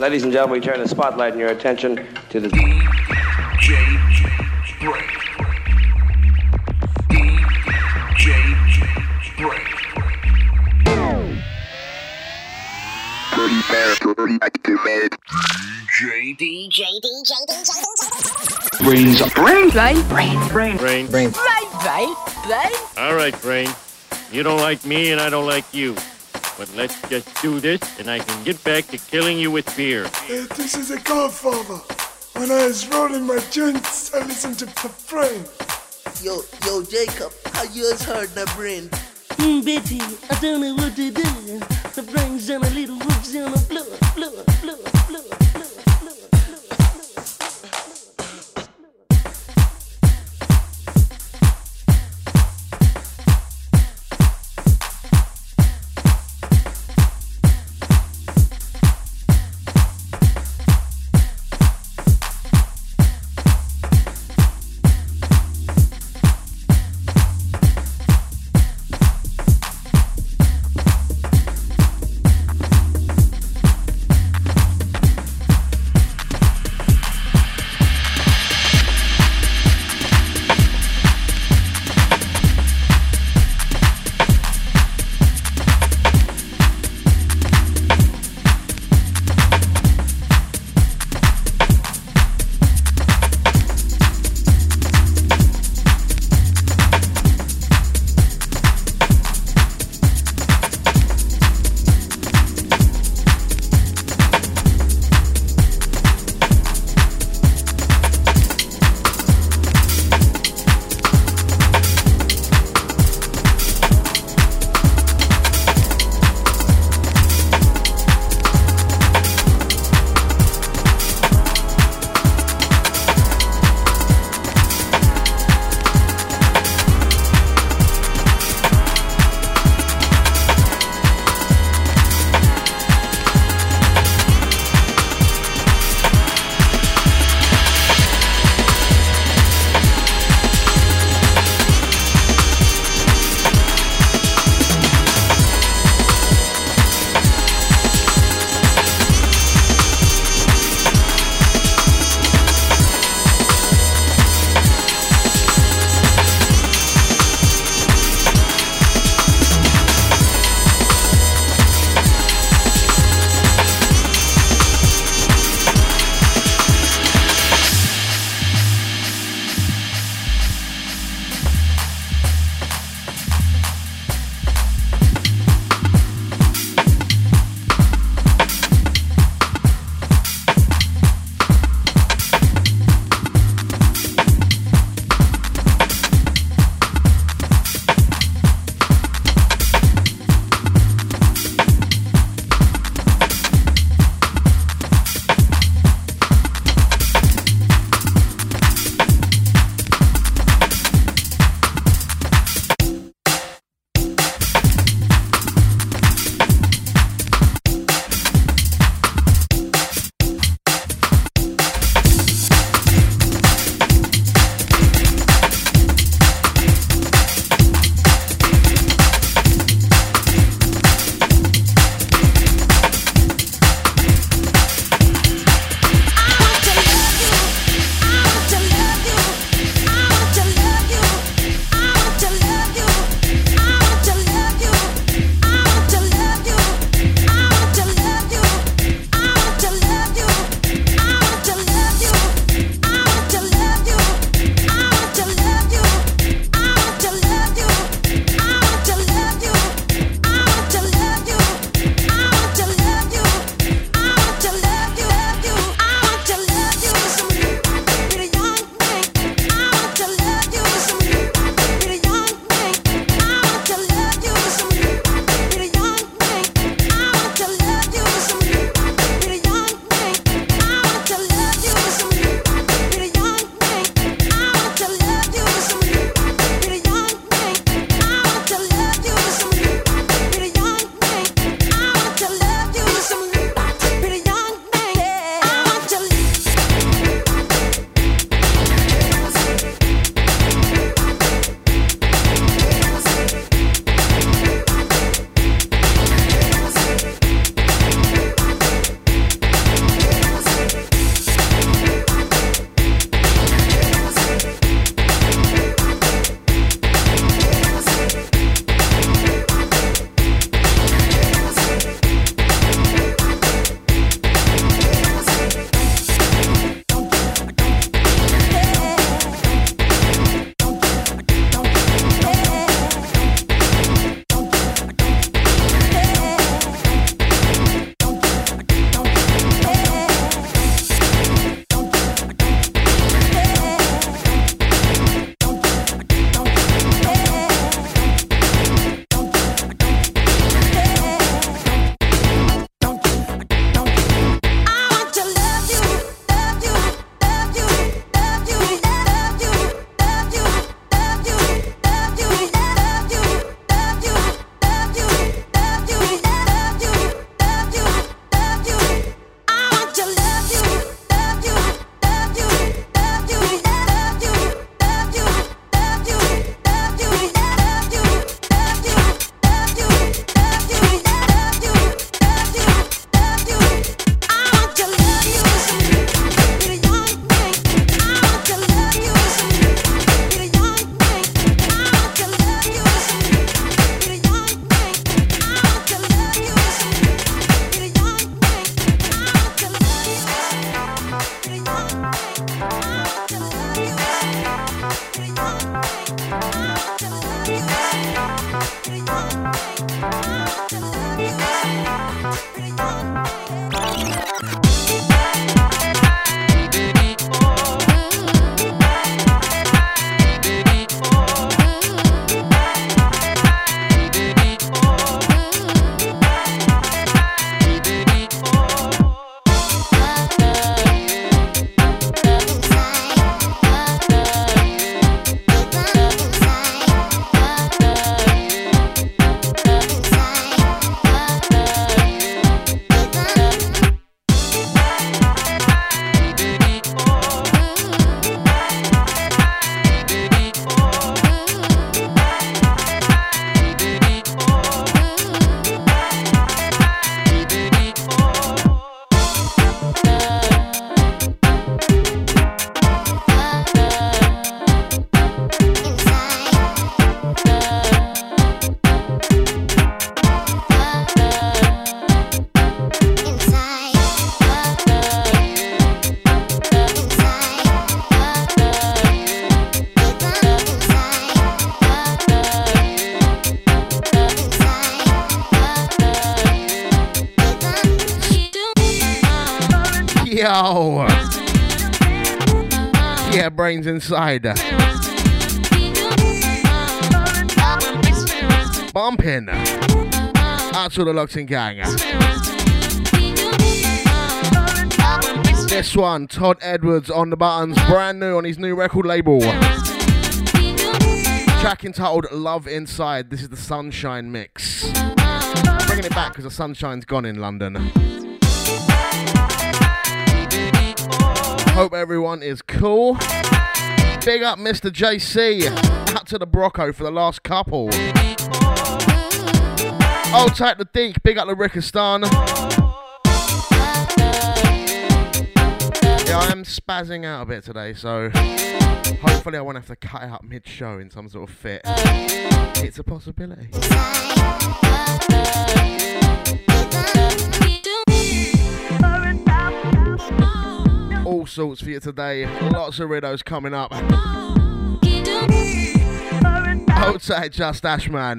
Ladies and gentlemen, we turn the spotlight and your attention to the DJ Break. DJ Break. Pretty fast, pretty activated. DJ DJ, DJ, DJ, DJ. Brainz up. Brainz. Brain. Brain. Brain. Right, right. All right, Brain. You don't like me and I don't like you. But let's just do this and I can get back to killing you with beer. Uh, this is a godfather. When I was rolling my joints, I listened to Refrain. Yo, yo, Jacob, how yours heard the brain? Mm, Betty, I don't know what to do. The brains on a little wolves on the floor, floor, floor, floor, inside. Bumping. Out to the Luxing gang. This one, Todd Edwards on the buttons, brand new on his new record label. Track entitled Love Inside. This is the Sunshine Mix. Bringing it back because the sunshine's gone in London. Hope everyone is cool. Big up Mr. JC. Out to the Brocco for the last couple. Old tight the Deke. Big up the Rickistan. Yeah, I am spazzing out a bit today, so hopefully I won't have to cut up mid-show in some sort of fit. It's a possibility. All sorts for you today. Lots of riddles coming up. Outside Just Ashman.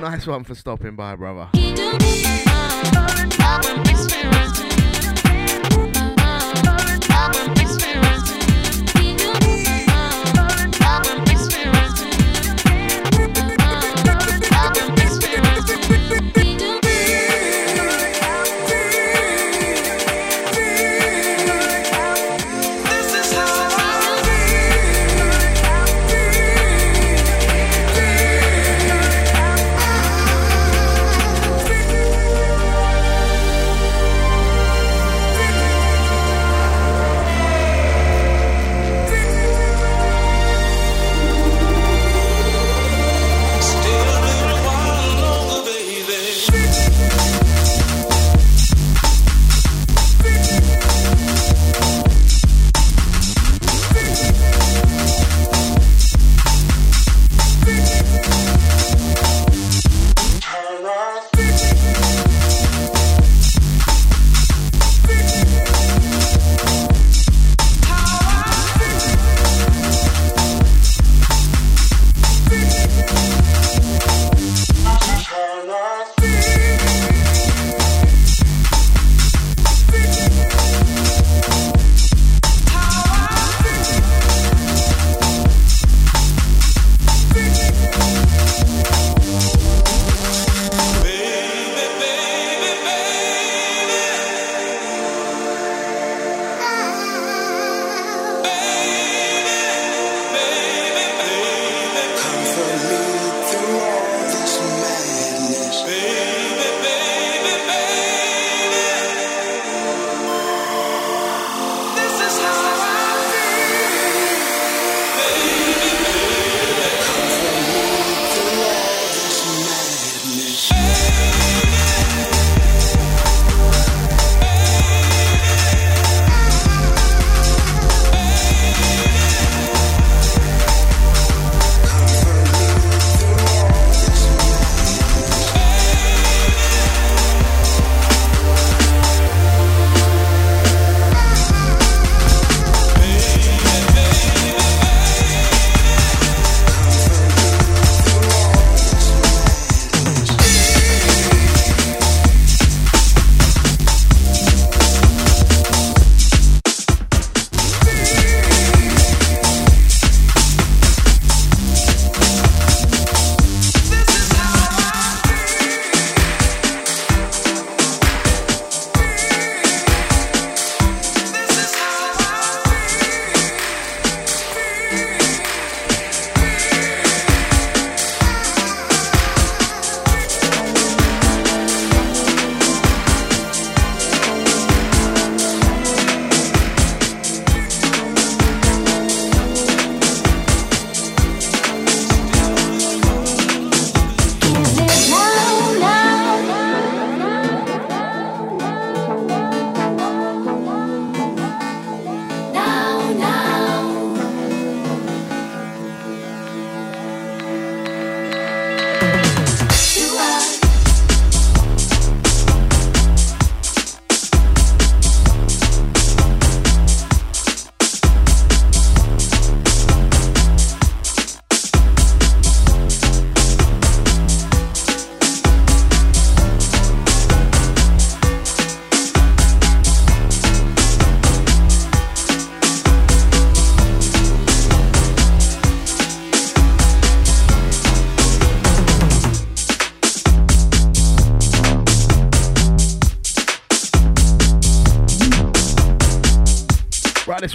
Nice one for stopping by, brother.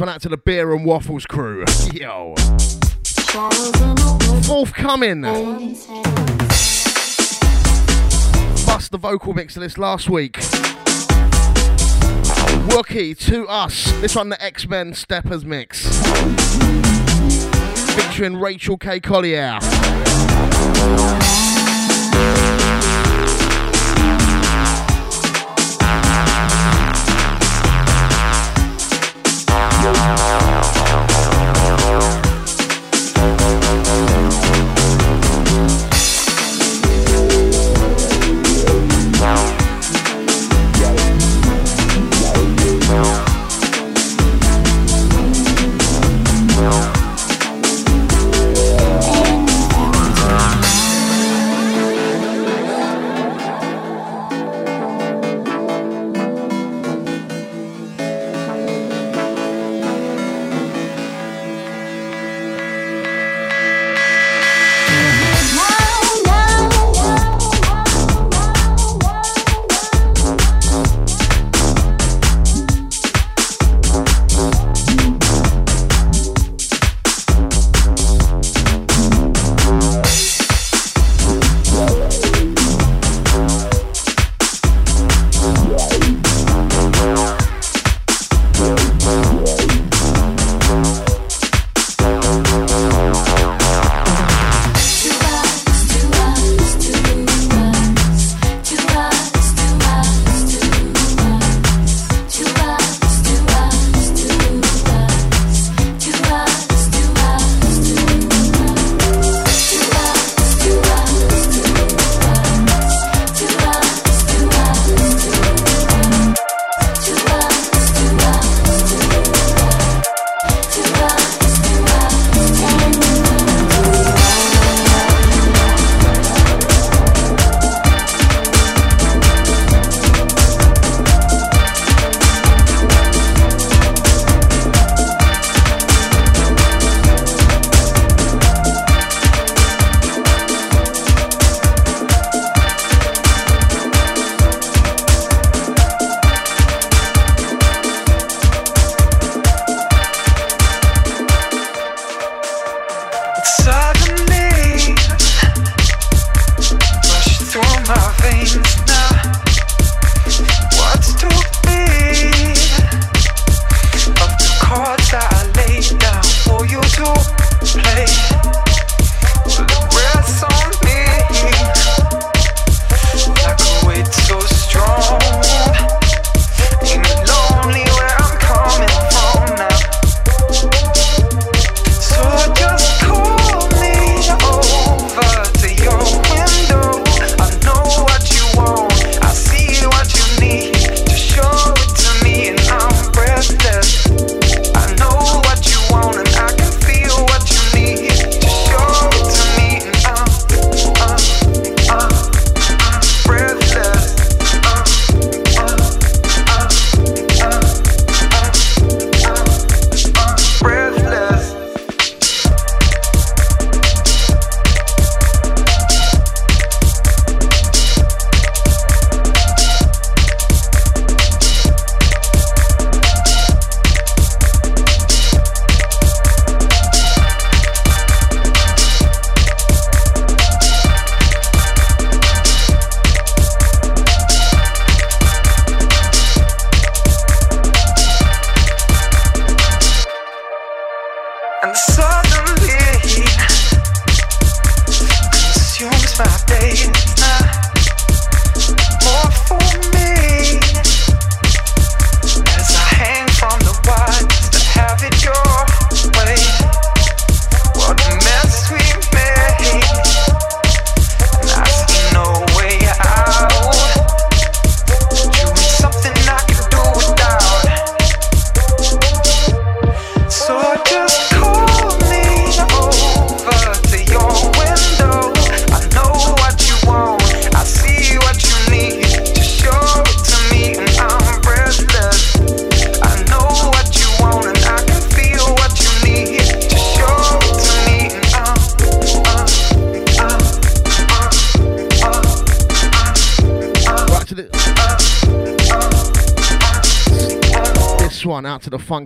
One out to the Beer and Waffles crew. Yo. Forthcoming. Bust the vocal mix of this last week. Wookie to us. This one, the X Men Steppers mix. Featuring Rachel K. Collier.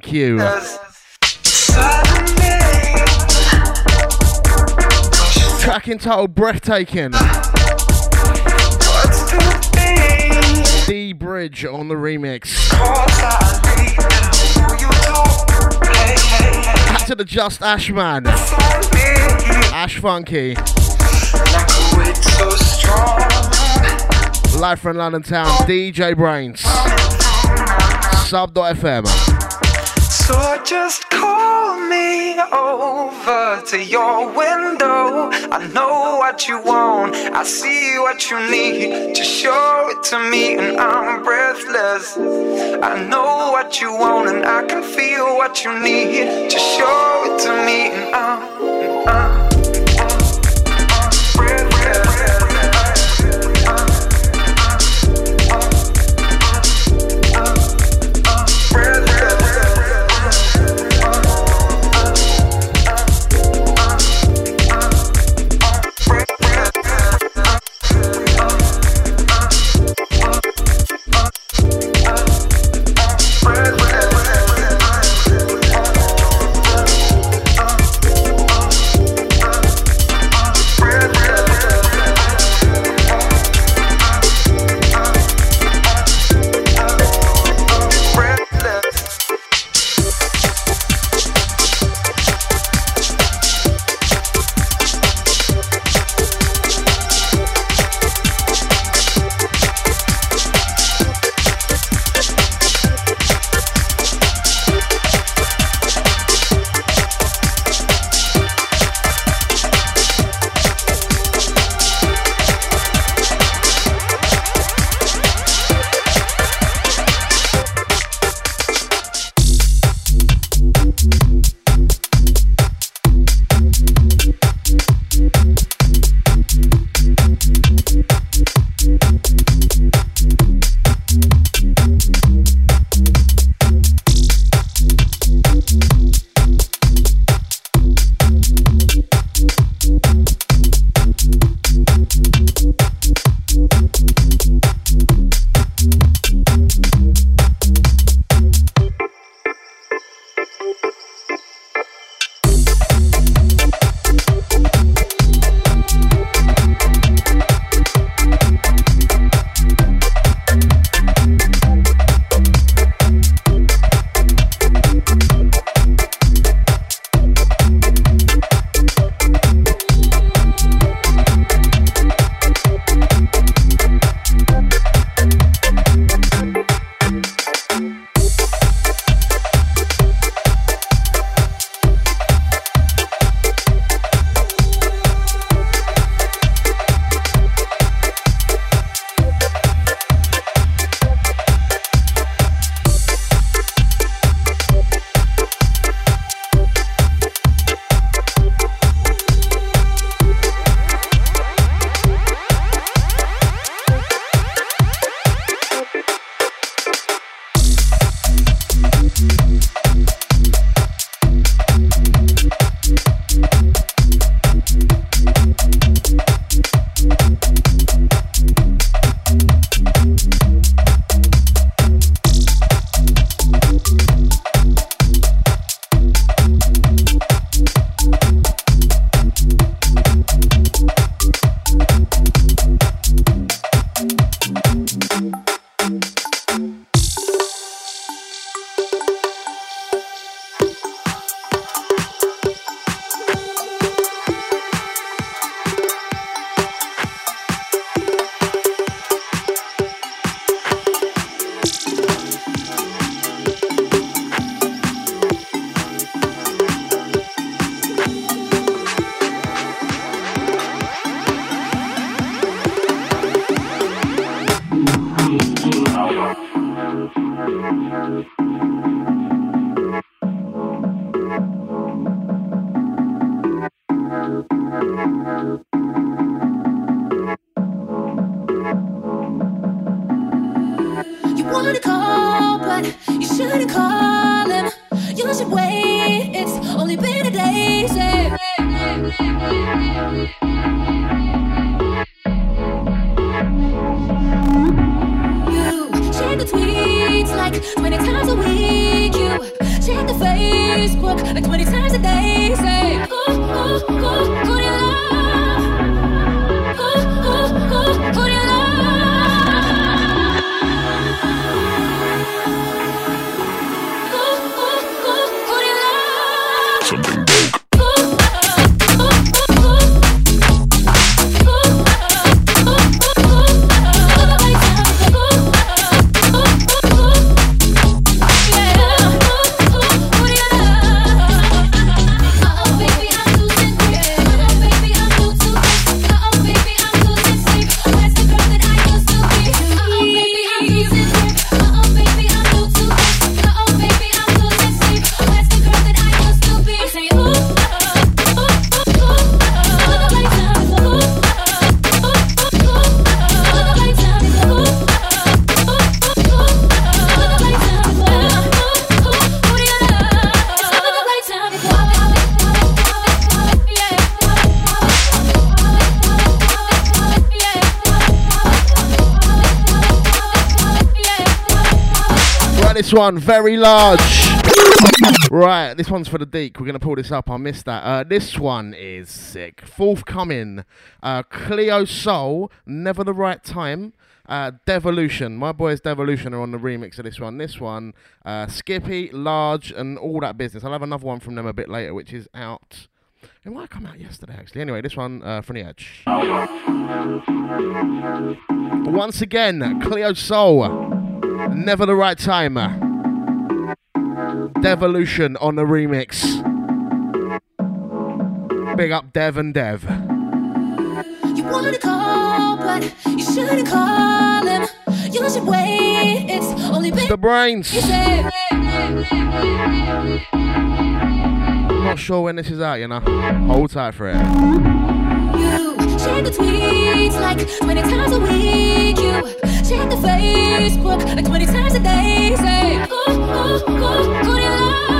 To You. Track entitled Breathtaking. D Bridge on the remix. Out to the Just Ash man. Ash Funky. Live from London Town, DJ Brainz. Sub.fm. So just call me over to your window. I know what you want, I see what you need. Just show it to me, and I'm breathless. I know what you want, and I can feel what you need. Just show it to me, and I'm. I'm wanna call, but you shouldn't call him. You should wait. It's only been a day. Say. You shade between tweets like 20 times a week. You check the Facebook like 20 times a day. Say, this one, very large. Right, this one's for the Deek. We're going to pull this up. I missed that. Uh, this one is sick. Forthcoming. Uh, Cleo Sol, Never the Right Time. Uh, Devolution. My boys Devolution are on the remix of this one. This one, uh, Skippy, Large, and all that business. I'll have another one from them a bit later, which is out. It might come out yesterday, actually. Anyway, this one uh, from the Edge. Once again, Cleo Sol. Never the right time. Devolution on the remix. Big up Dev and Dev. You wanted to call, but you shouldn't call him. You should wait. It's only been The brains. said. Not sure when this is out, you know. Hold tight for it. Check the tweets like 20 times a week. You check the Facebook like 20 times a day. Say, oh, oh, oh, who, who, who do you love?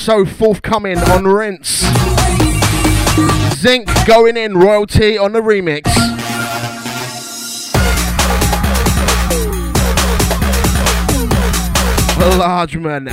Also forthcoming on Rinse. Zinc going in, royalty on the remix. Large man.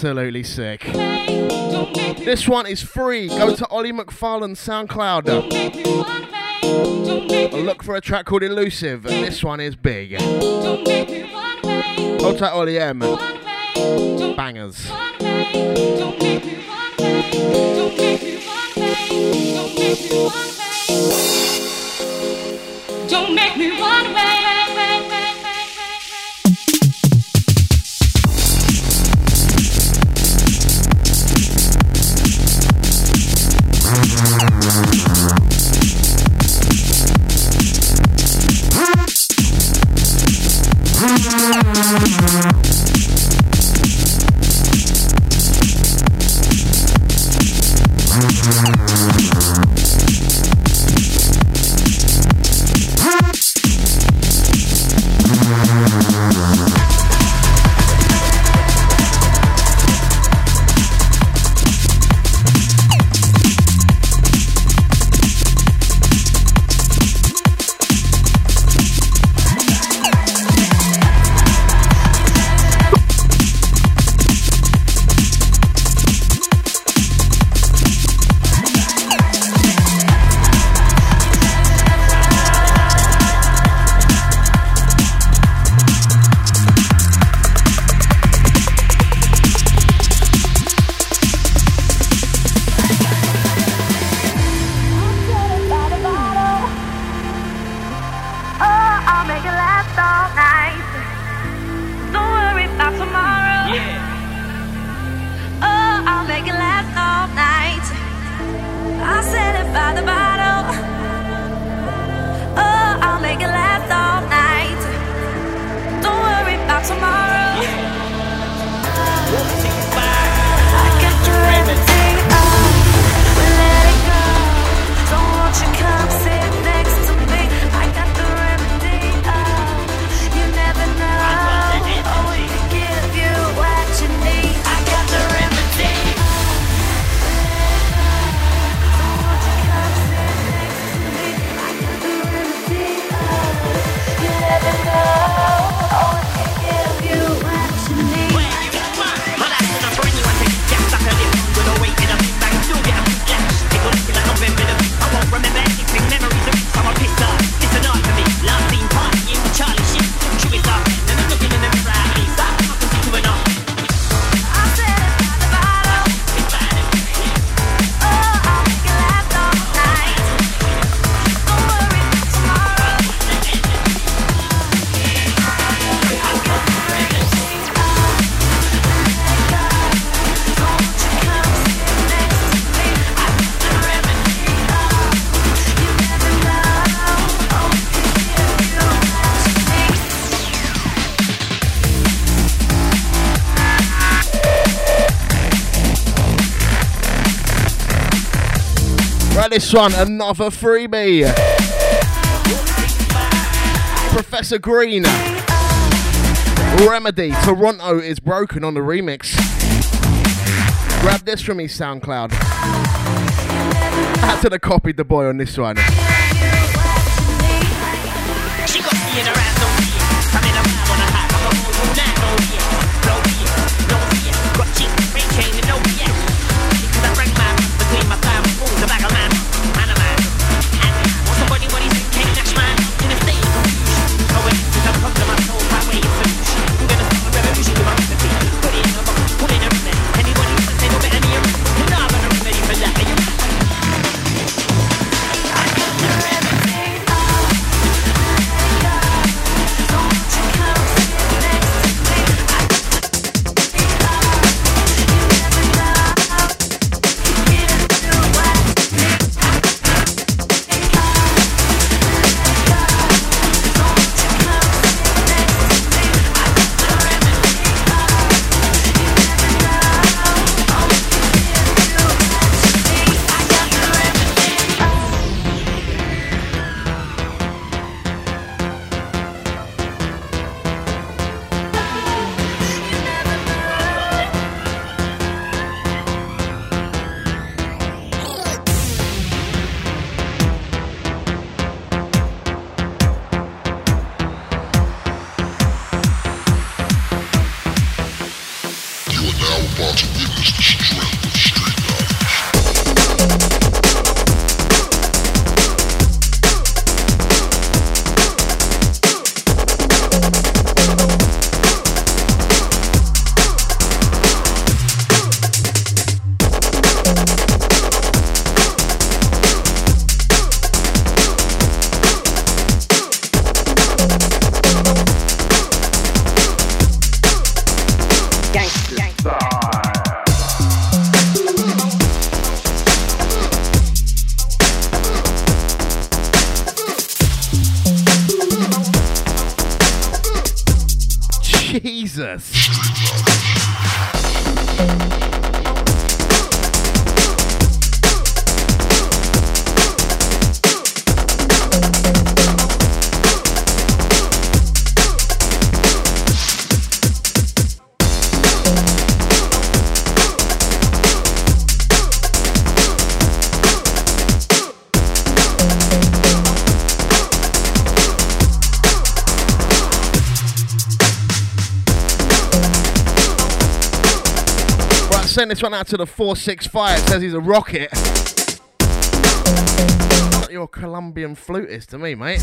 absolutely sick. This one is free. Go to Ollie McFarland SoundCloud. Look for a track called Elusive, and this one is big. Hold tight, Ollie M. Bangers. Don't make me one way. One, another freebie. Professor Green. Remedy, Toronto is broken on the remix. Grab this from his SoundCloud. I had to have copied the boy on this one. This one out to the 465. Says he's a rocket. You're a Colombian flutist to me, mate.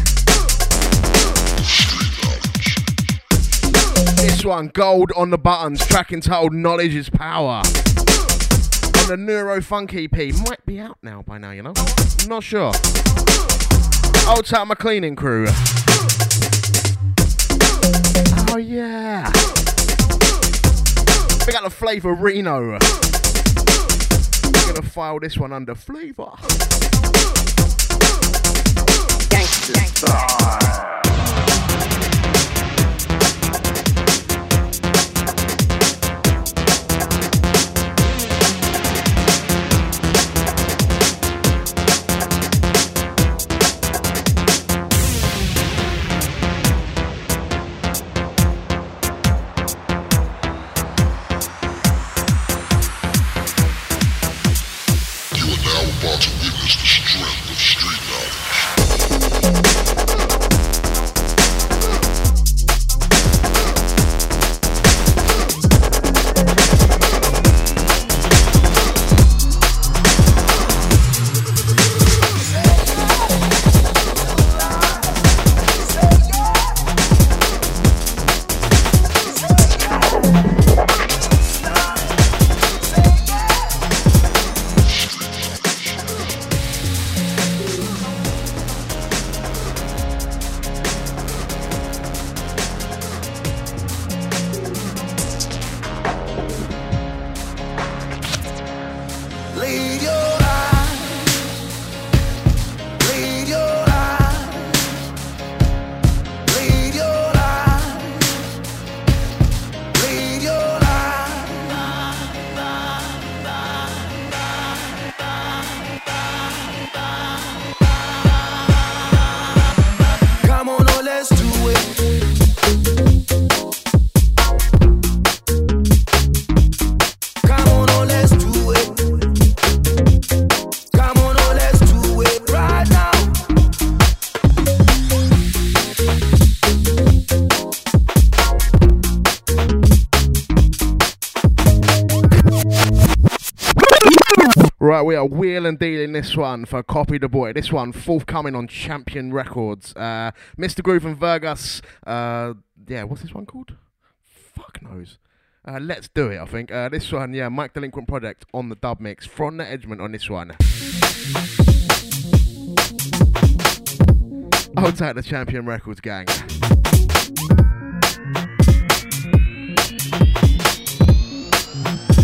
This one, gold on the buttons, track entitled Knowledge is Power. On the Neuro Funk EP. Might be out now by now, you know? I'm not sure. Old time my cleaning crew. Oh, yeah. We got the Flavor Reno. Gonna file this one under Flavor. Right, we are wheeling and dealing this one for Copy the Boy. This one forthcoming on Champion Records. Uh, Mr. Groove and Vergus. Uh, yeah, what's this one called? Fuck knows. Uh, let's do it, I think. Uh, this one, yeah, Mike Delinquent Project on the dub mix. From the Edgement on this one. I'll take the Champion Records gang.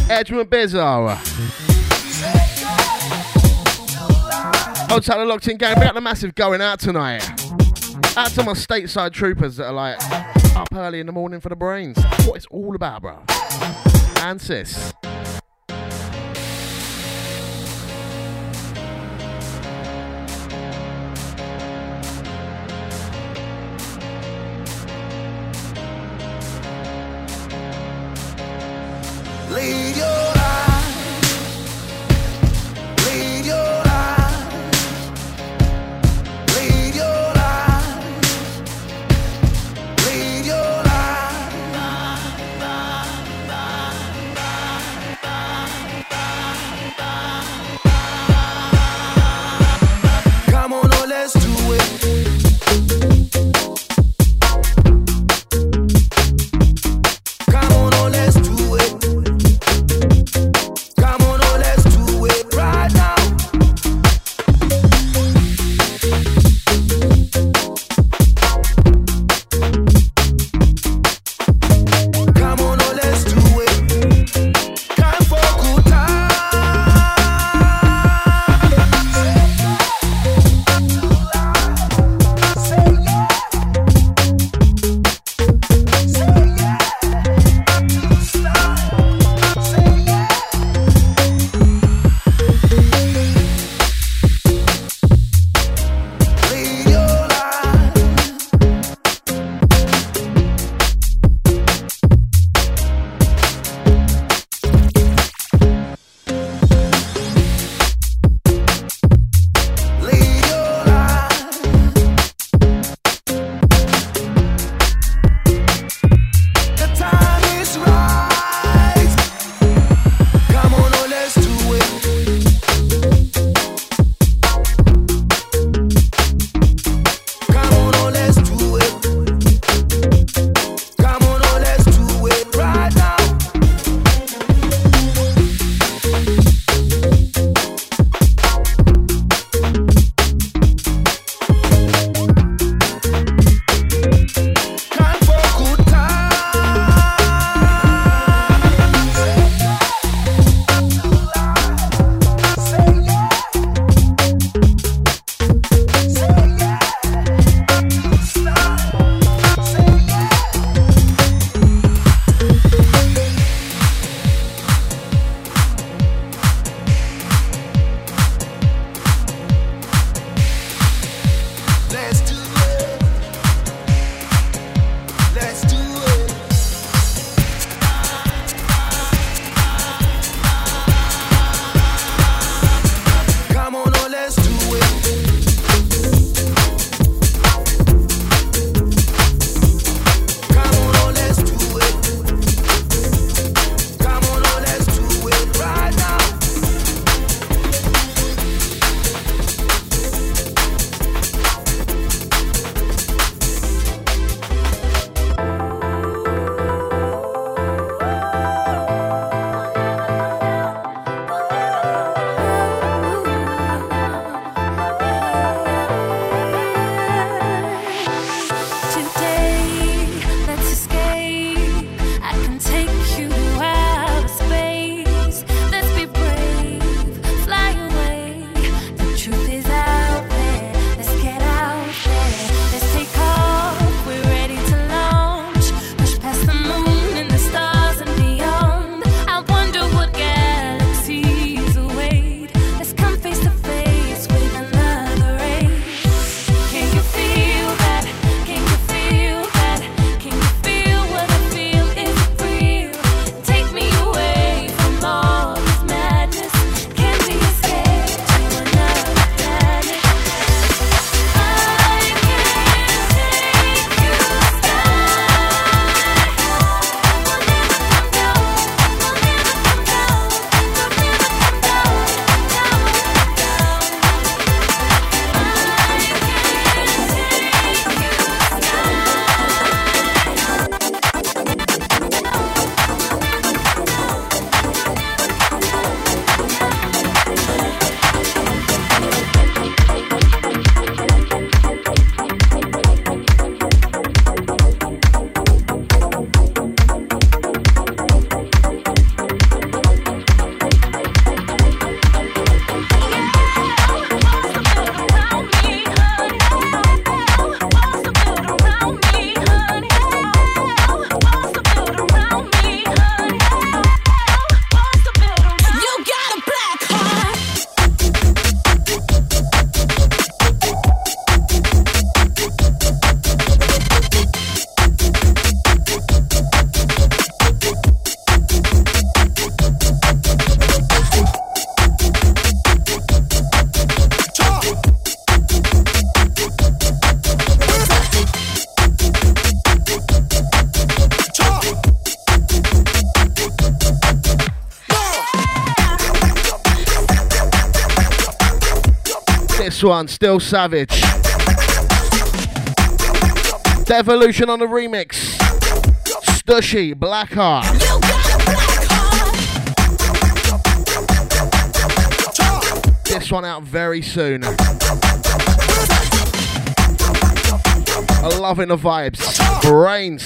Edgement Bizzo. Hold tight, the locked in gang. We got the massive going out tonight. Out to my stateside troopers that are like up early in the morning for the Brainz. What it's all about, bro. And sis. One, still savage. Devolution on the remix. Stushy, Black Blackheart. This one out very soon. I'm loving the vibes. Brainz.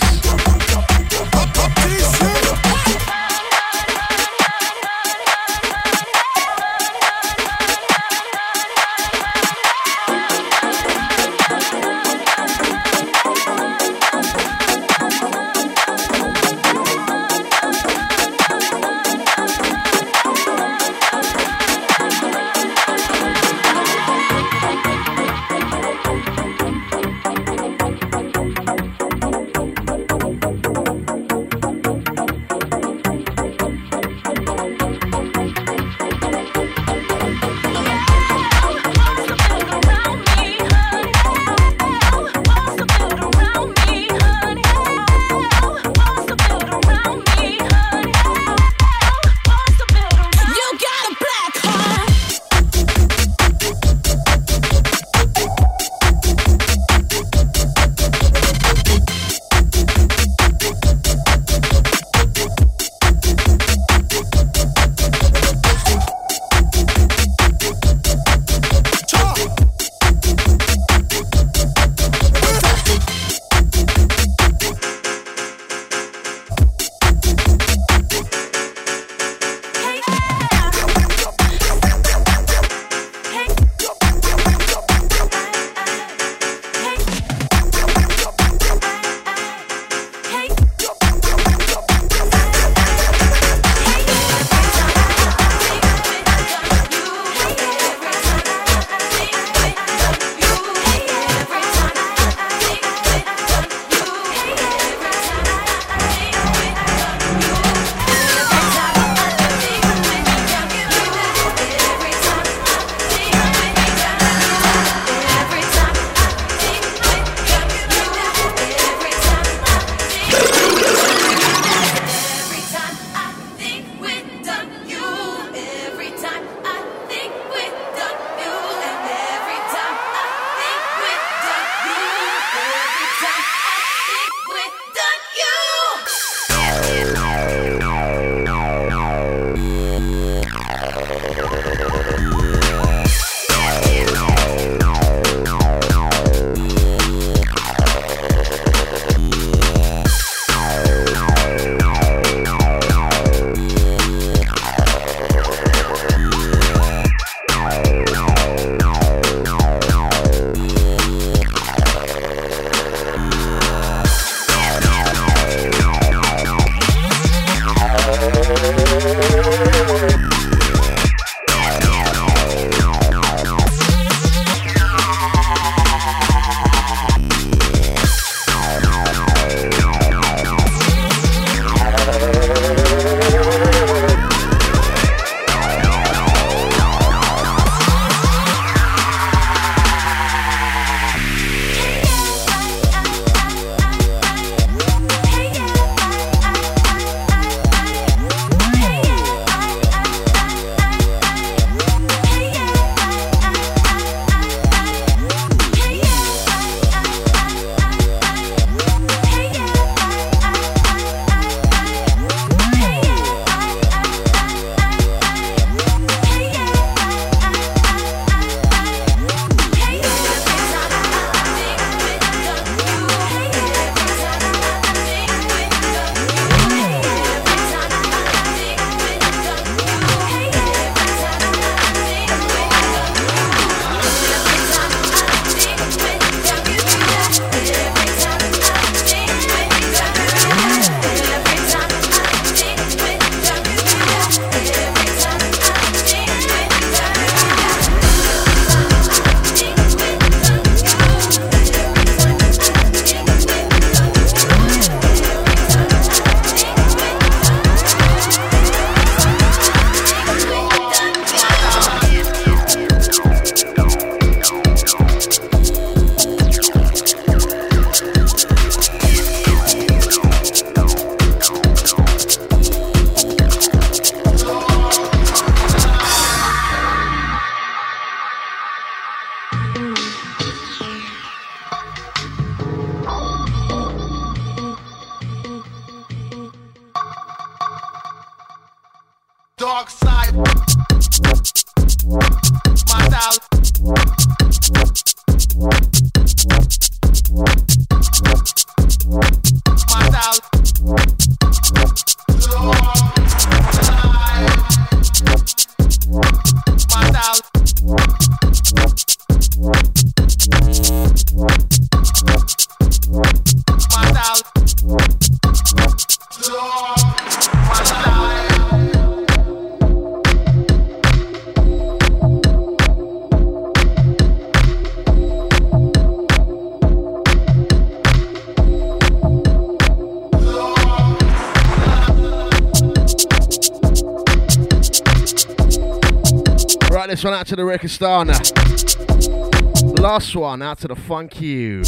Last one out to the Funk You.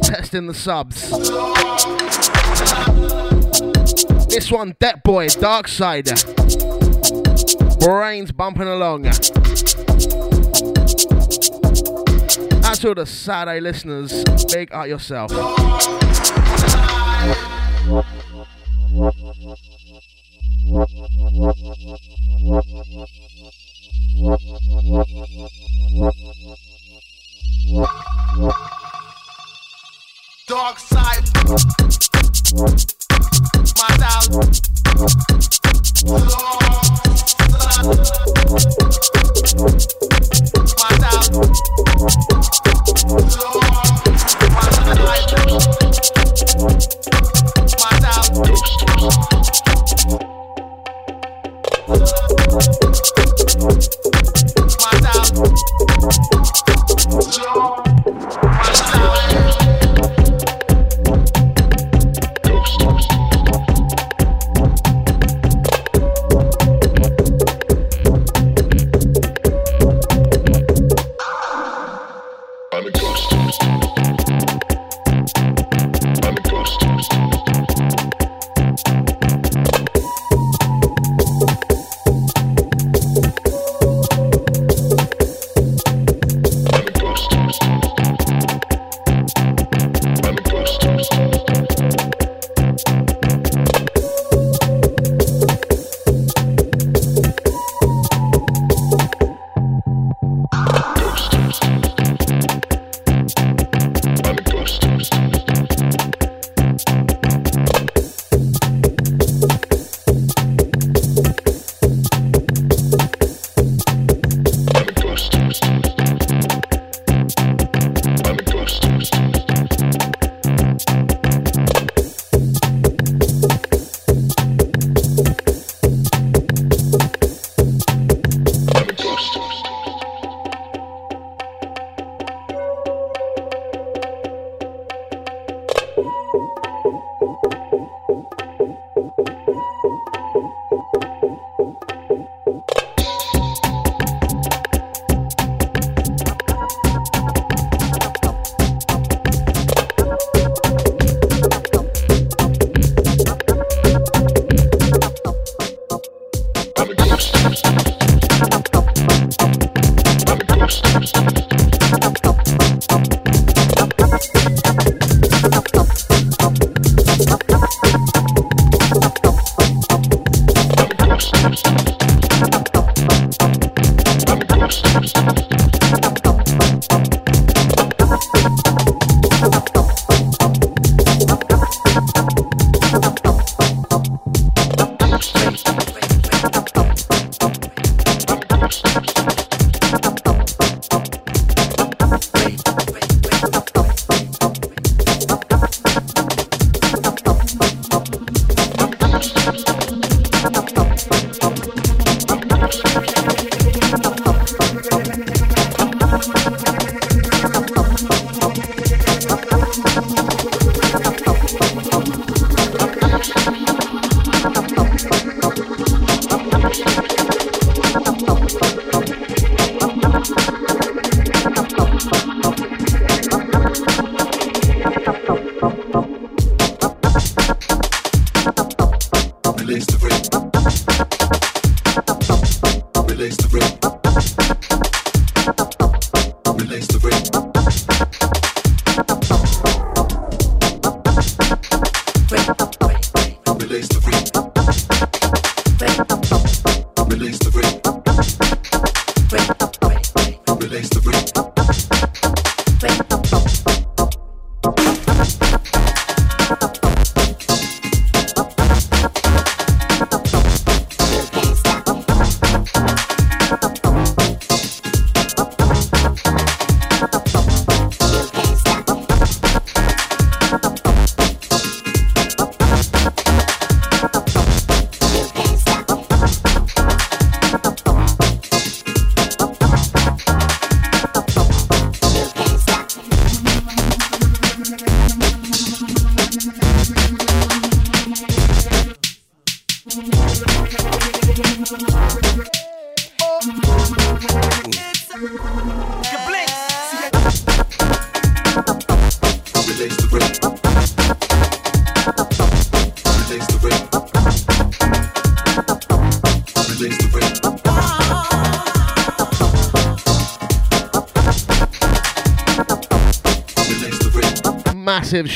Testing the subs. This one, Debt Boy, Dark Side. Brainz bumping along. Out to the Saturday listeners, big out yourself. Dark side. My style. My. My. My style.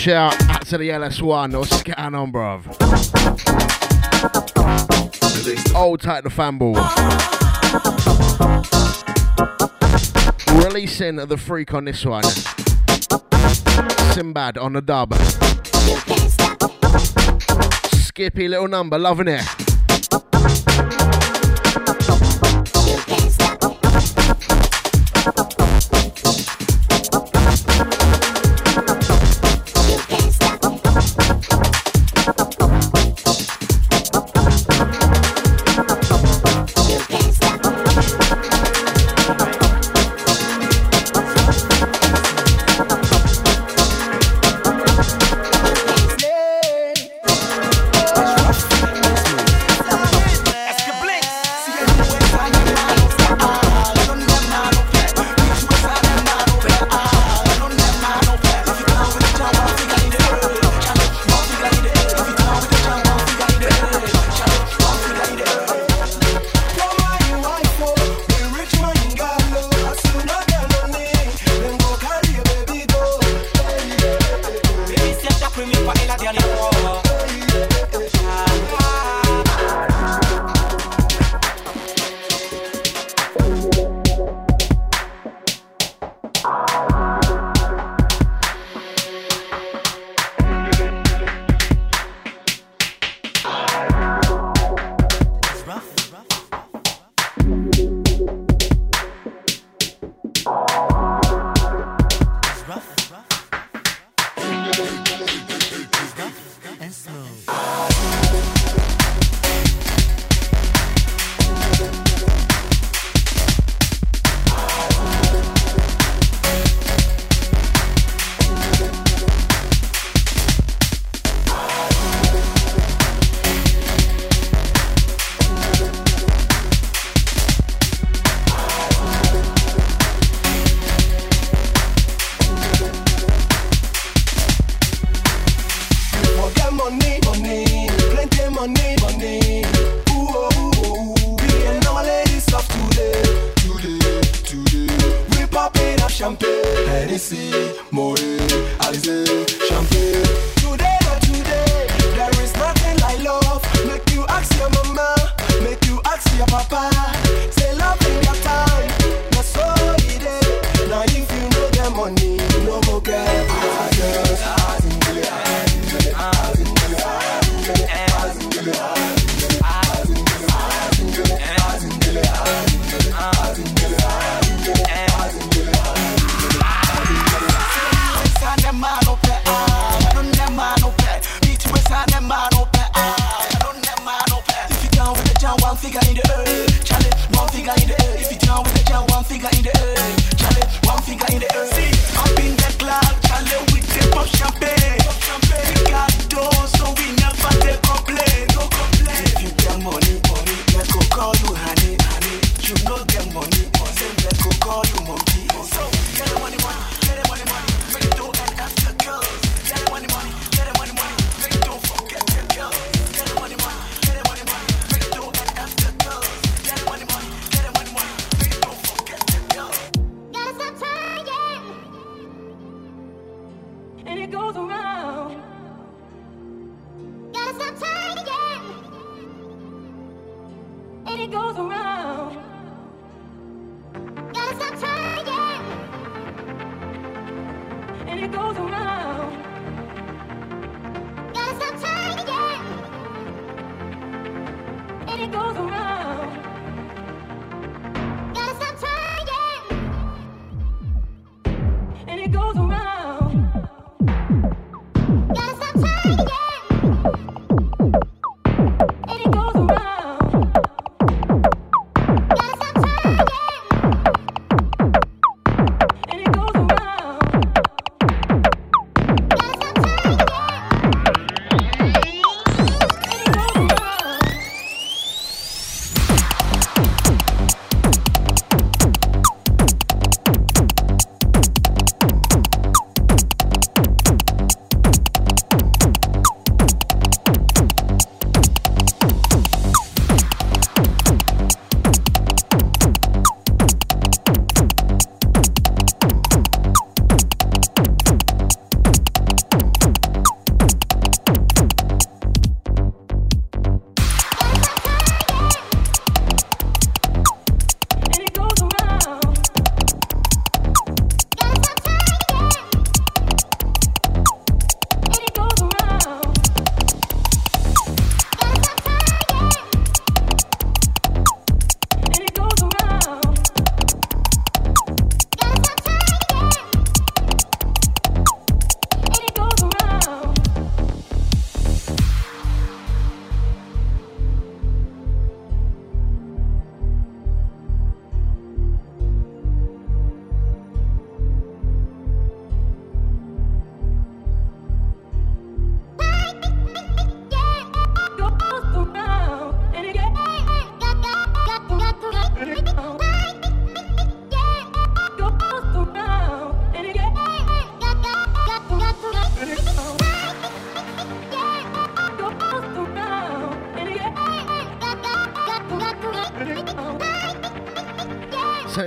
Out, to the LS1 or scan on, bruv. Old tight the fanball. Releasing the freak on this one. Simbad on the dub. Skippy little number, loving it.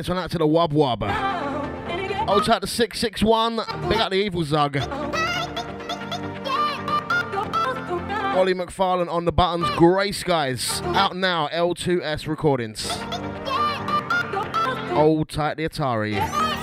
This one out to the Wub Wub. Oh, Old chat to 661. Big up the Evil Zug. Ollie McFarlane on the buttons. Grey Skies. Out now. L2S Recordings. Old tight the Atari.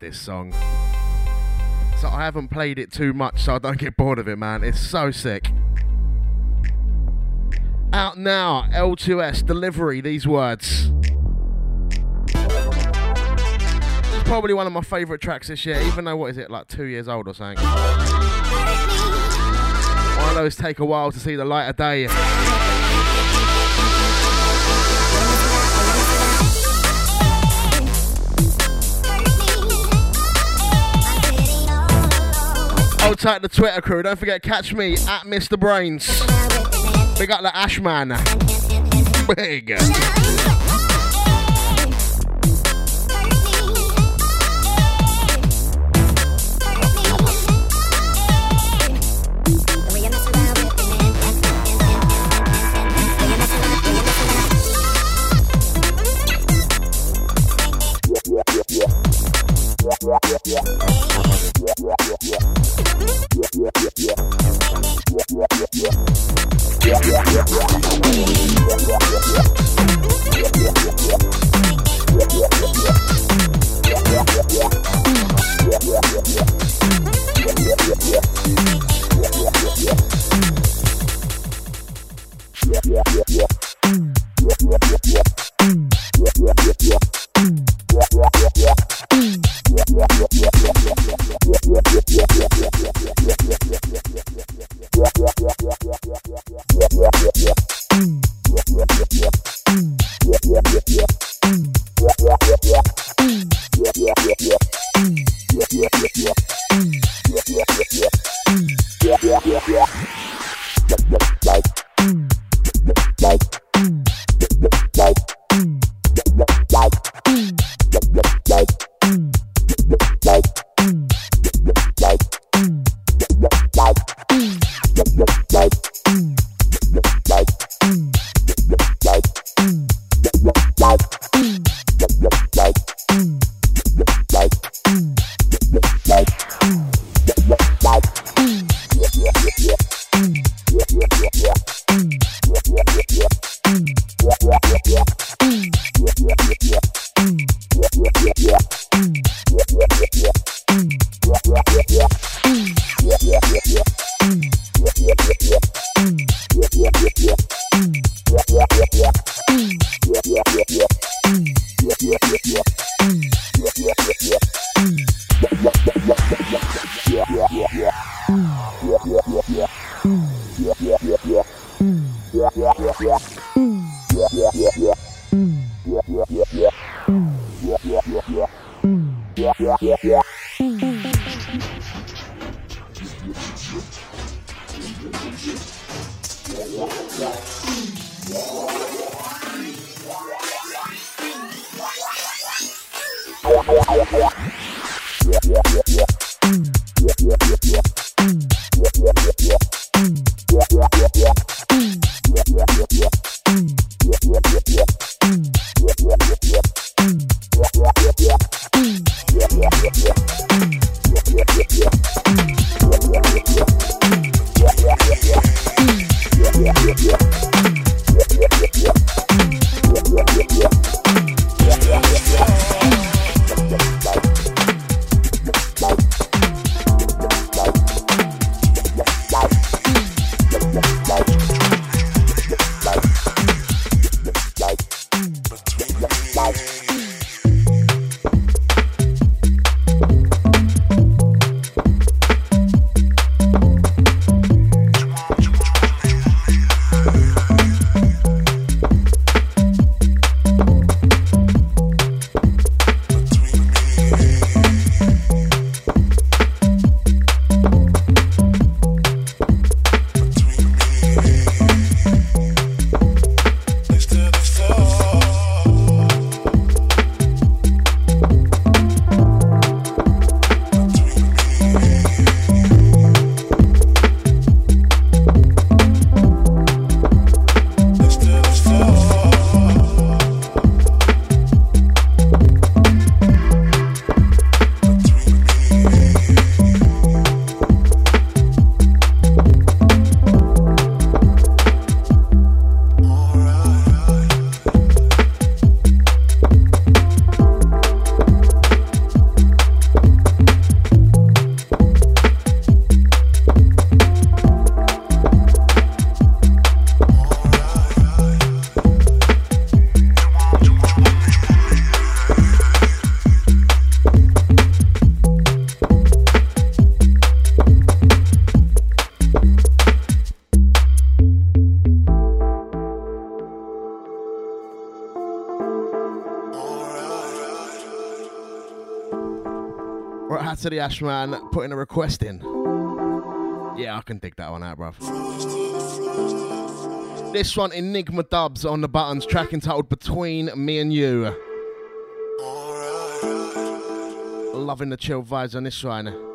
This song. So I haven't played it too much so I don't get bored of it, man. It's so sick. Out now, L2S delivery, these words. It's probably one of my favourite tracks this year, even though, what is it, like two years old or something? One of those take a while to see the light of day. Hold tight the Twitter crew. Don't forget, catch me at Mr. Brainz. Big up the Ashman. Big. Right, hat to the Ashman putting a request in. Yeah, I can dig that one out, bruv. This one, Enigma Dubz on the buttons, track entitled Between Me and You. Loving the chill vibes on this one.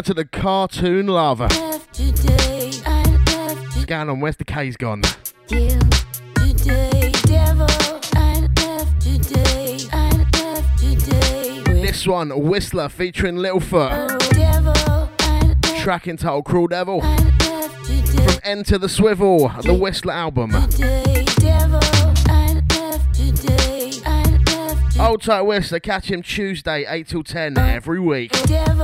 Out to the cartoon lover. Today, What's going on? Where's the K's gone? today, devil. Today, I left today. This one, Whistler featuring Littlefoot. Oh, devil, Track entitled Cruel Devil. From End to the Swivel, the Whistler album. today, devil. I left today, I left Old tight Whistler, catch him Tuesday, 8 till 10 every week. devil.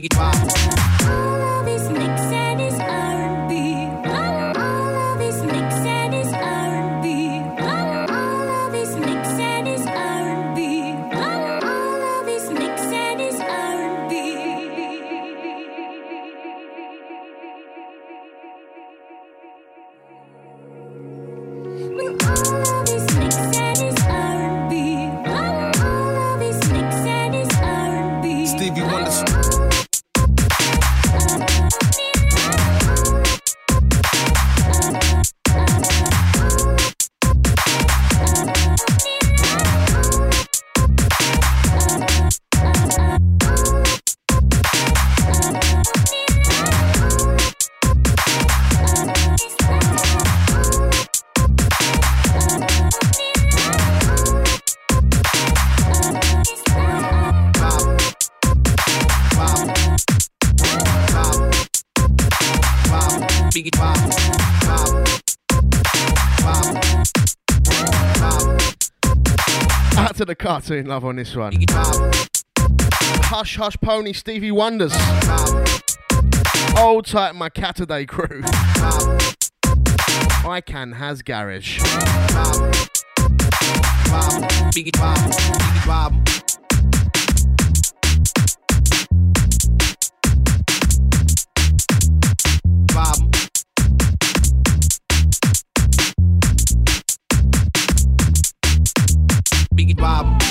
Biggie All Cartoon love on this one. Hush Hush Pony Stevie Wonders. Old tight my Cataday crew. I can has garage. Bob.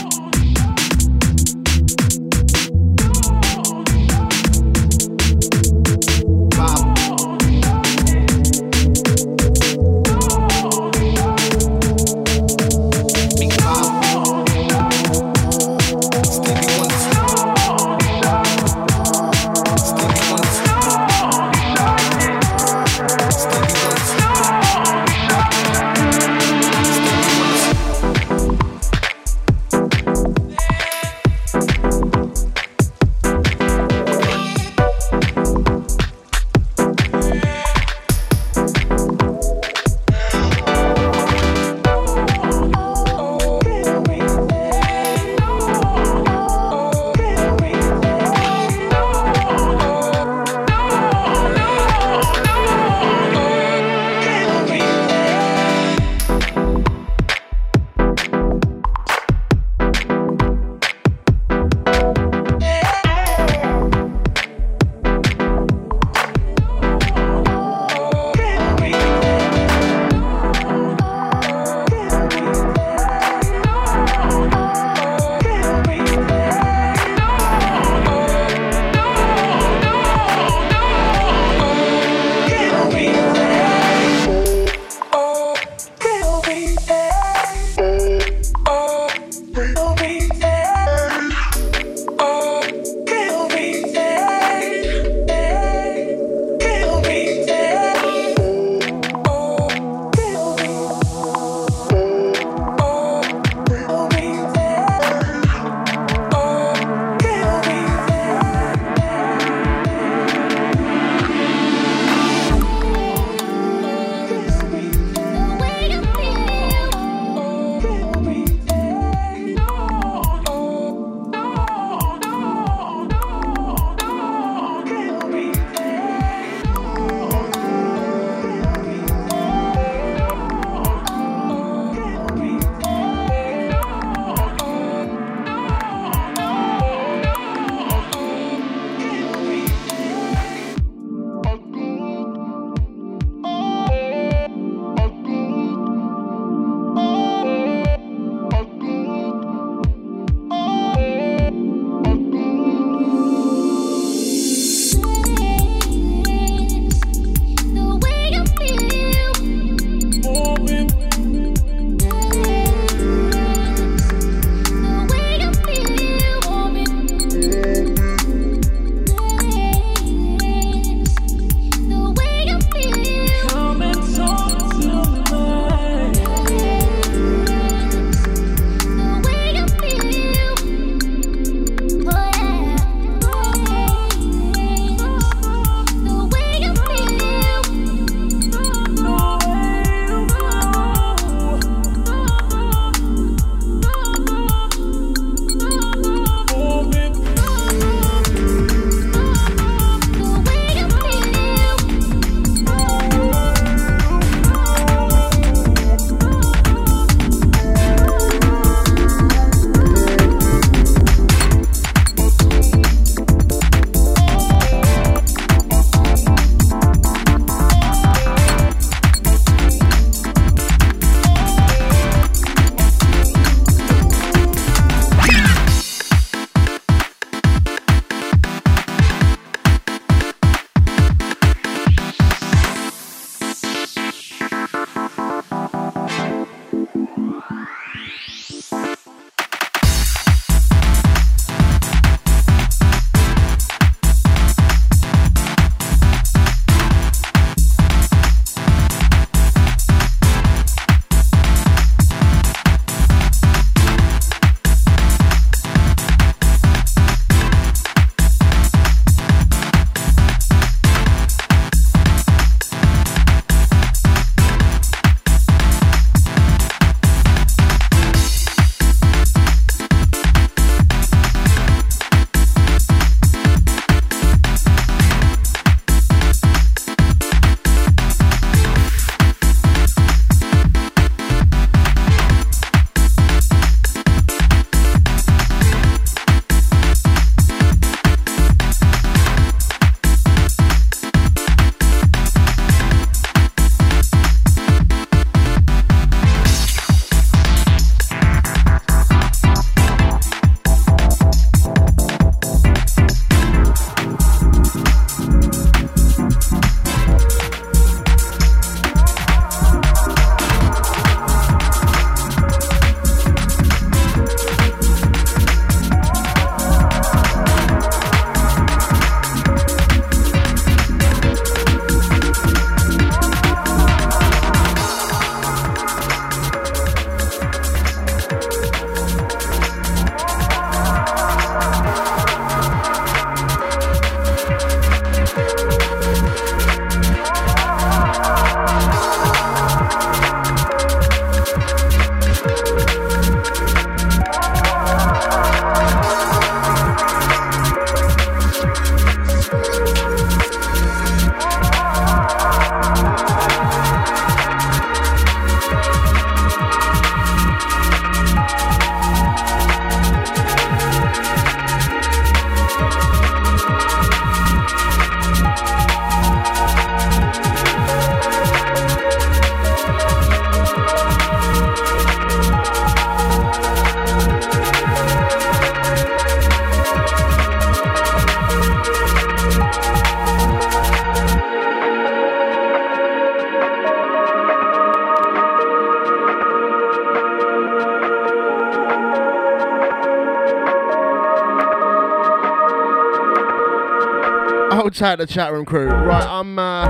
Tight, the chat room crew. Right, I'm. Uh,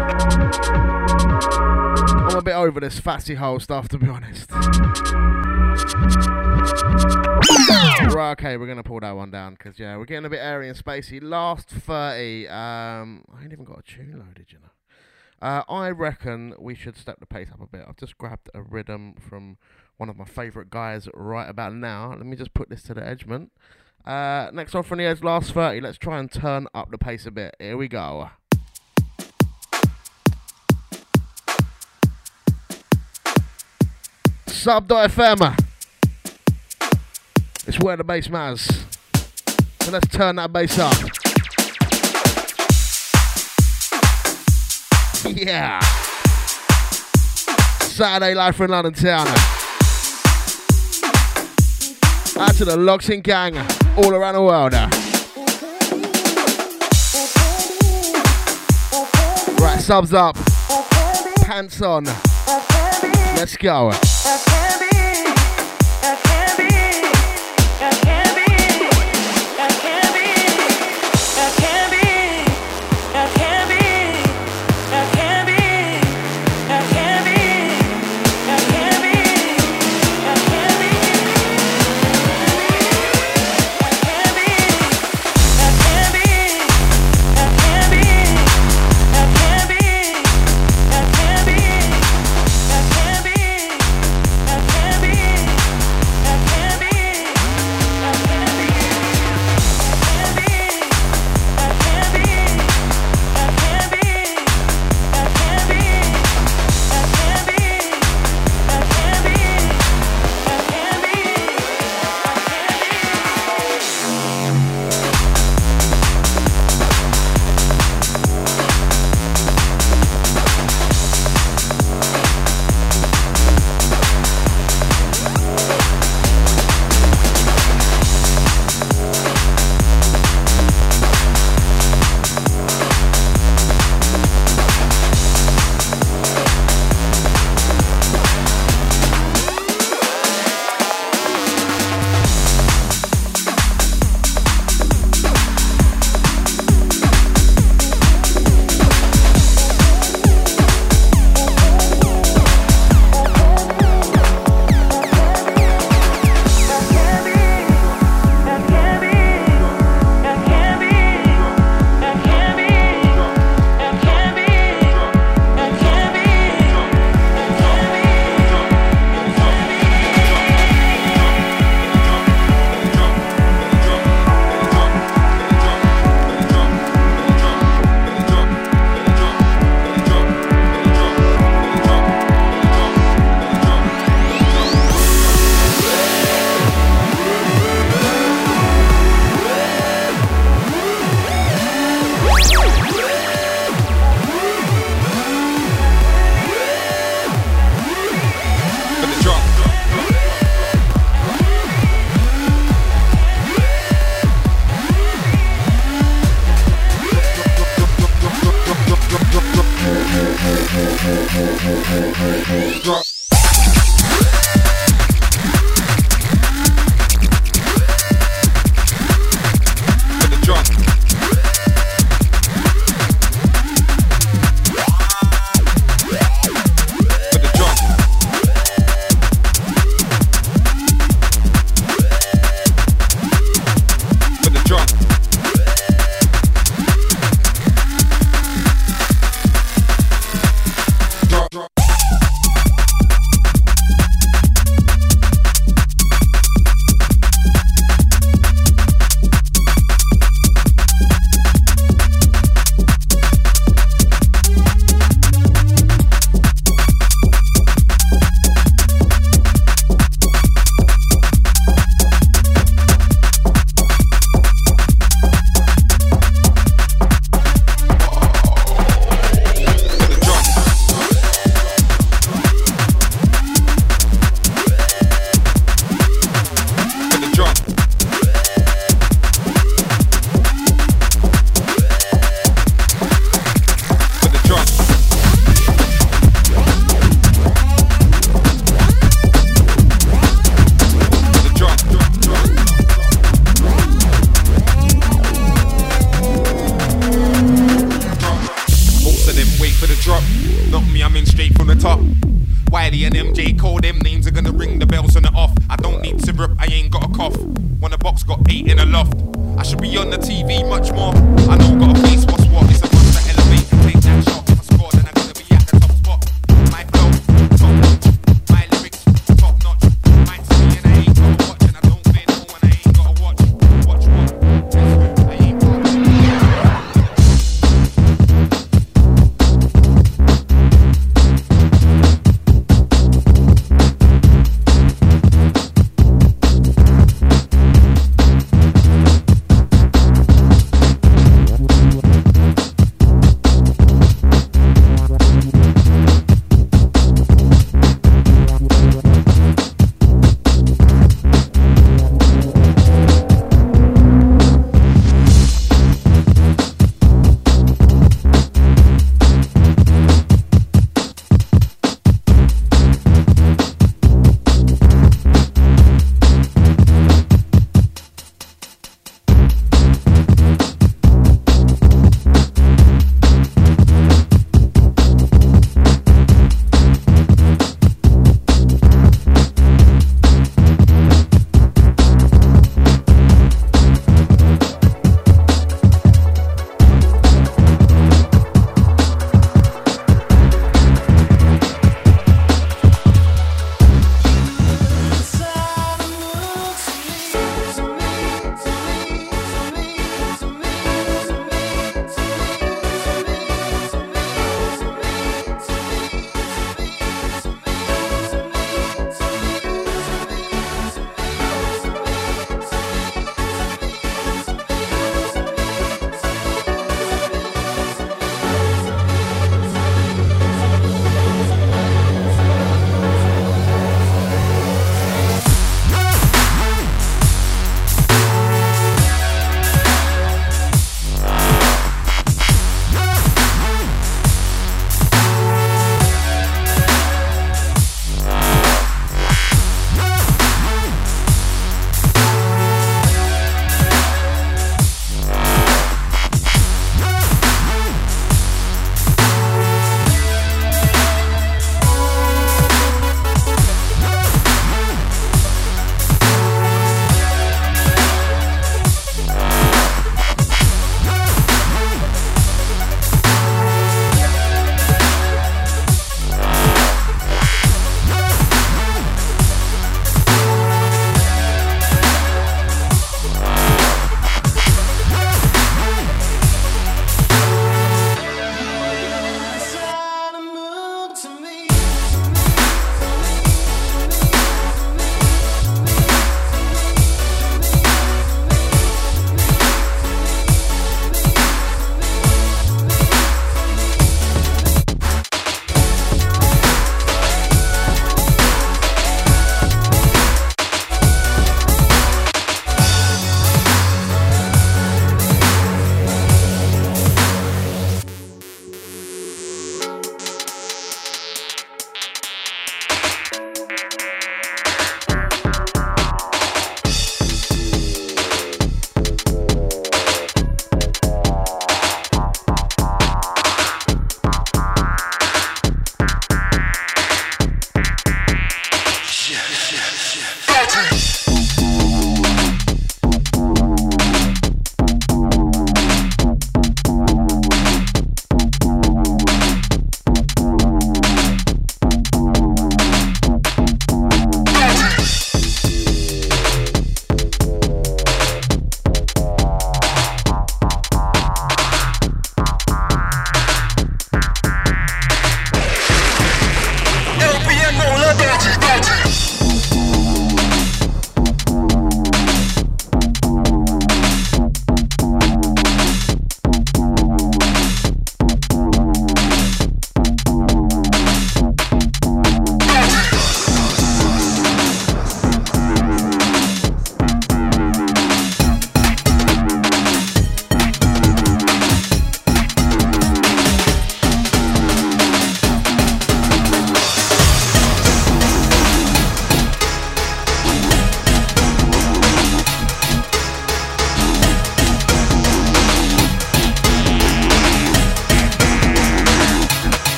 I'm a bit over this fatty hole stuff, to be honest. Right, okay, we're gonna pull that one down because yeah, we're getting a bit airy and spacey. Last thirty. Um, I ain't even got a tune loaded, you know. Uh, I reckon we should step the pace up a bit. I've just grabbed a rhythm from one of my favourite guys right about now. Let me just put this to the edgement. Uh, next one from the edge, last 30. Let's try and turn up the pace a bit. Here we go. Sub.fm. It's where the bass matters. So let's turn that bass up. Yeah. Saturday life from London town. Out to the Loxing gang all around the world. Right, subs up. Pants on. Let's go. And MJ call them names are gonna ring the bells on the off. I don't need syrup, I ain't got a cough. When the box got eight in a loft, I should be on the TV much more. I know got a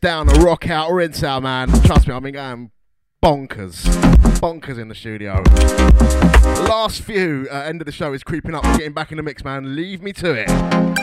down a rock out rinse out, man. Trust me, I've been going bonkers. Bonkers in the studio. Last few, uh, end of the show is creeping up, getting back in the mix, man. Leave me to it.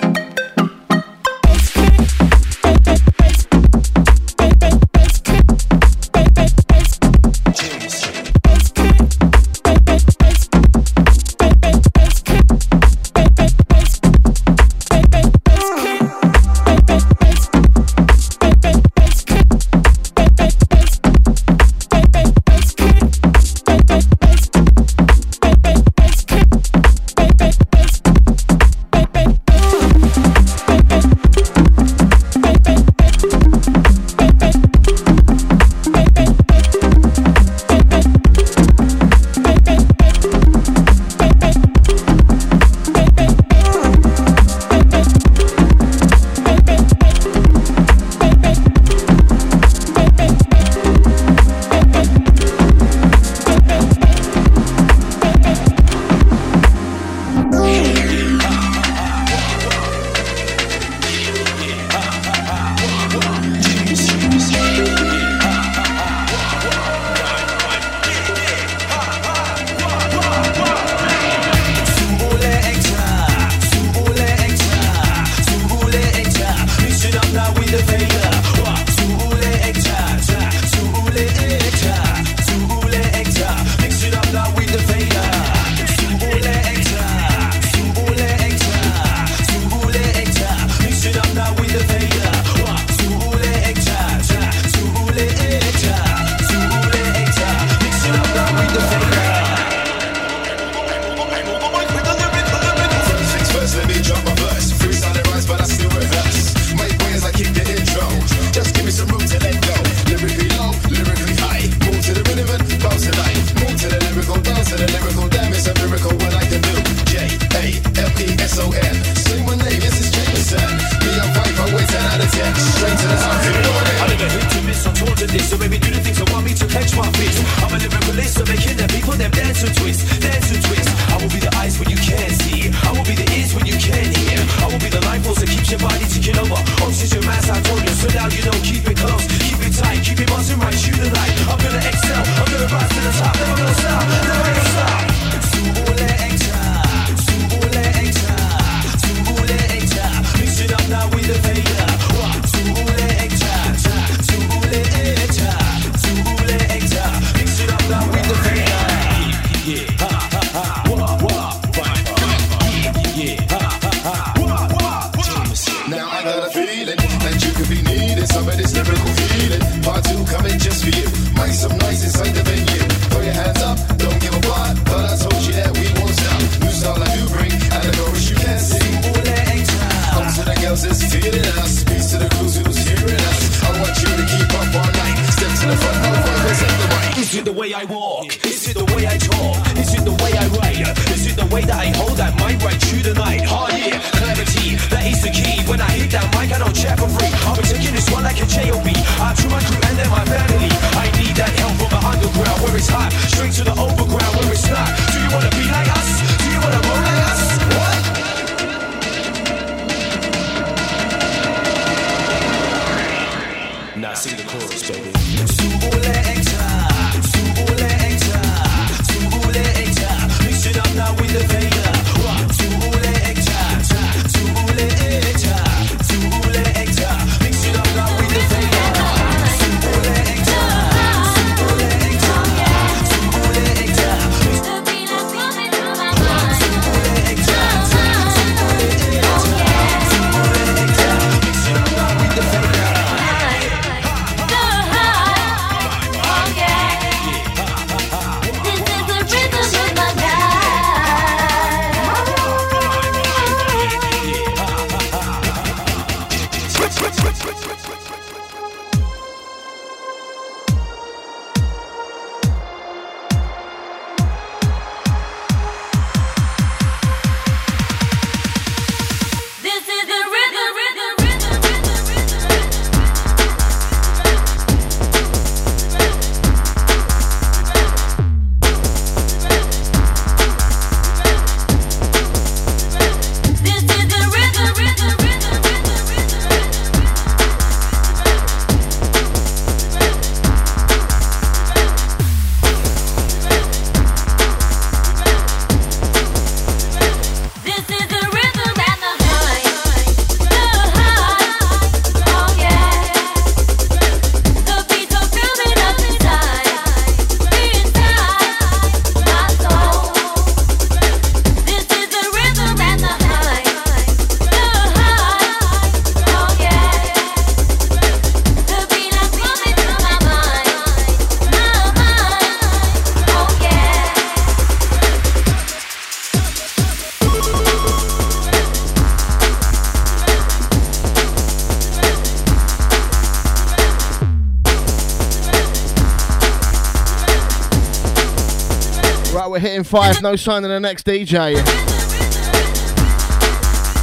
Five. No sign of the next DJ.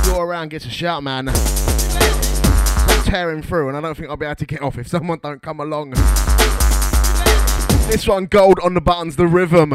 You're around, get a shout, man. I'm tearing through, and I don't think I'll be able to get off if someone don't come along. This one, gold on the buttons, the rhythm.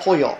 Agepoyo. We're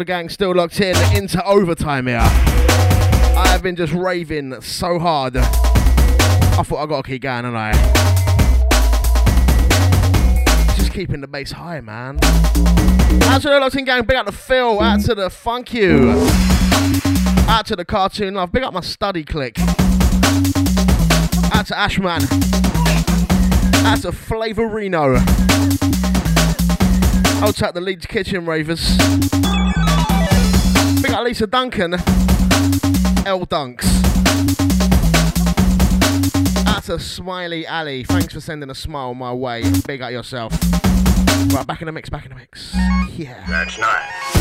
the gang still locked in into overtime here. I have been just raving so hard. I thought I gotta keep going, and I just keeping the bass high, man. Out to the locked in gang, big up the Phil, out to the Funk You, out to the Cartoon Love, big up my study click. Out to Ashman, out to Flavorino. I'll take the Leeds Kitchen Ravers. Big up Lisa Duncan. L Dunks. Out a Smiley Alley. Thanks for sending a smile my way. Big up yourself. Right, back in the mix, back in the mix. Yeah. That's nice.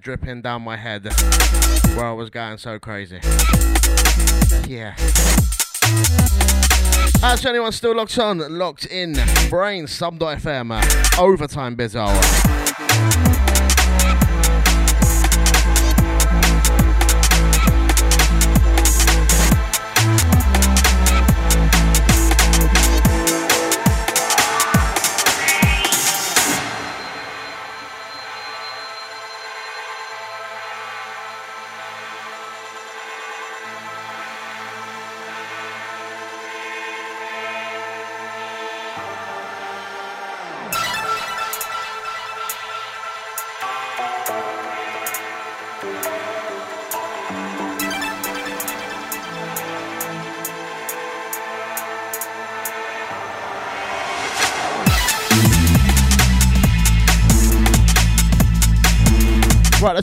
Dripping down my head where I was going so crazy. Yeah. As anyone still locked on, locked in, Brain Sub.fm, Overtime. Right,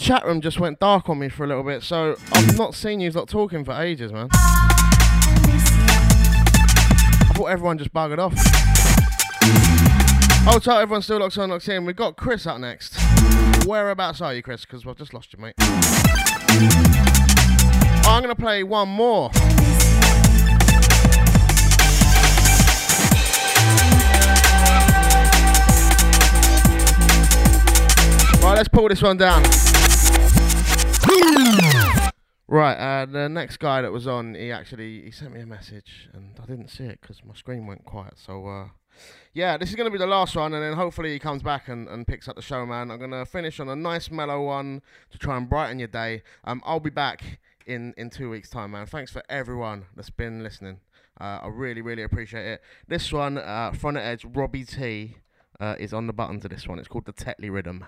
chat room just went dark on me for a little bit, so I've not seen you not talking for ages, man. I thought everyone just buggered off. Oh, tight, everyone still locked on, locked in. We've got Chris up next. Whereabouts are you, Chris? Because I've just lost you, mate. I'm going to play one more. Right, let's pull this one down. Right, uh, the next guy that was on, he actually he sent me a message and I didn't see it because my screen went quiet. So uh, yeah, this is going to be the last one, and then hopefully he comes back and, and picks up the show, man. I'm going to finish on a nice mellow one to try and brighten your day. Um, I'll be back in in two weeks' time, man. Thanks for everyone that's been listening. Uh, I really really appreciate it. This one, uh, front edge, Robbie T. Uh, is on the button to this one. It's called the Tetley Rhythm.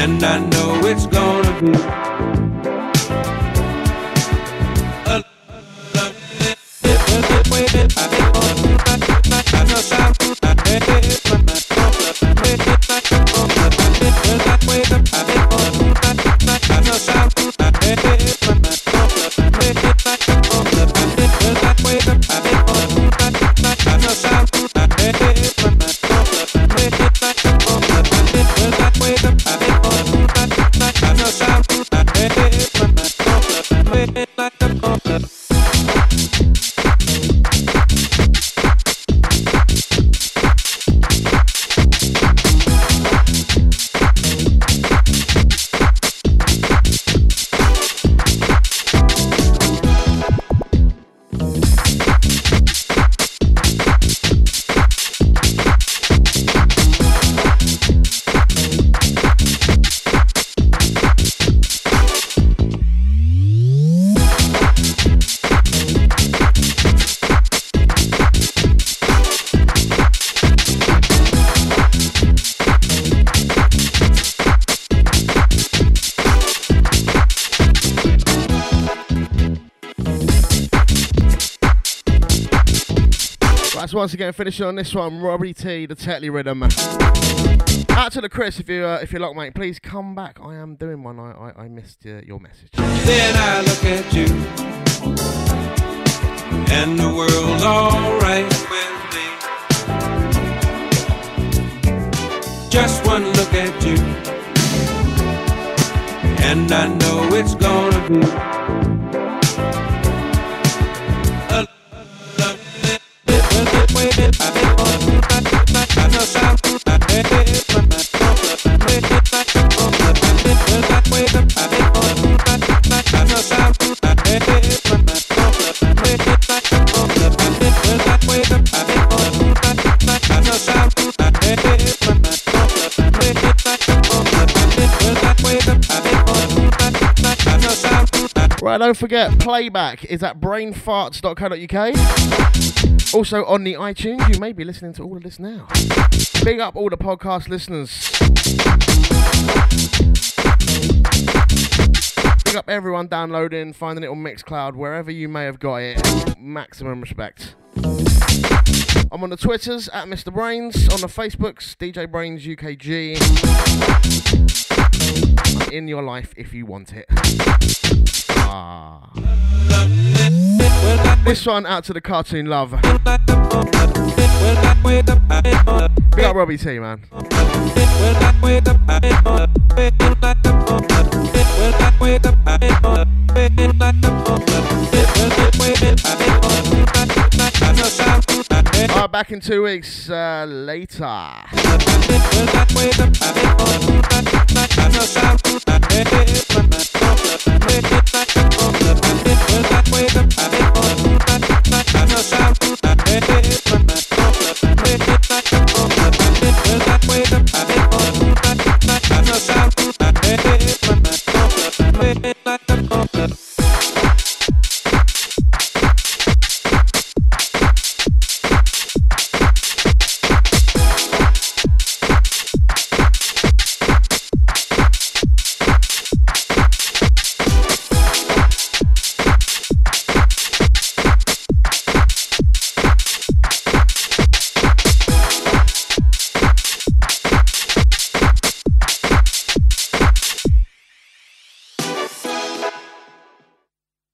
and I know it's gonna be once again, finishing on this one, Robbie T, the Tetley Rhythm. Out to the Chris, if you uh, if you lock, mate, please come back. I am doing one. I I, I missed uh, your message. Then I look at you, and the world's alright with me. Just one look at you, and I know it's gonna be. Right, don't forget, playback is at brainfarts.co.uk. Also on the iTunes, you may be listening to all of this now. Big up all the podcast listeners. Big up everyone downloading, finding it on Mixcloud, wherever you may have got it. Maximum respect. I'm on the Twitters at Mr. Brainz, on the Facebooks, DJ Brainz UKG. In your life if you want it. Ah. This one out to the cartoon love. Big up Robbie T, man. Alright, back in two weeks uh, later. Let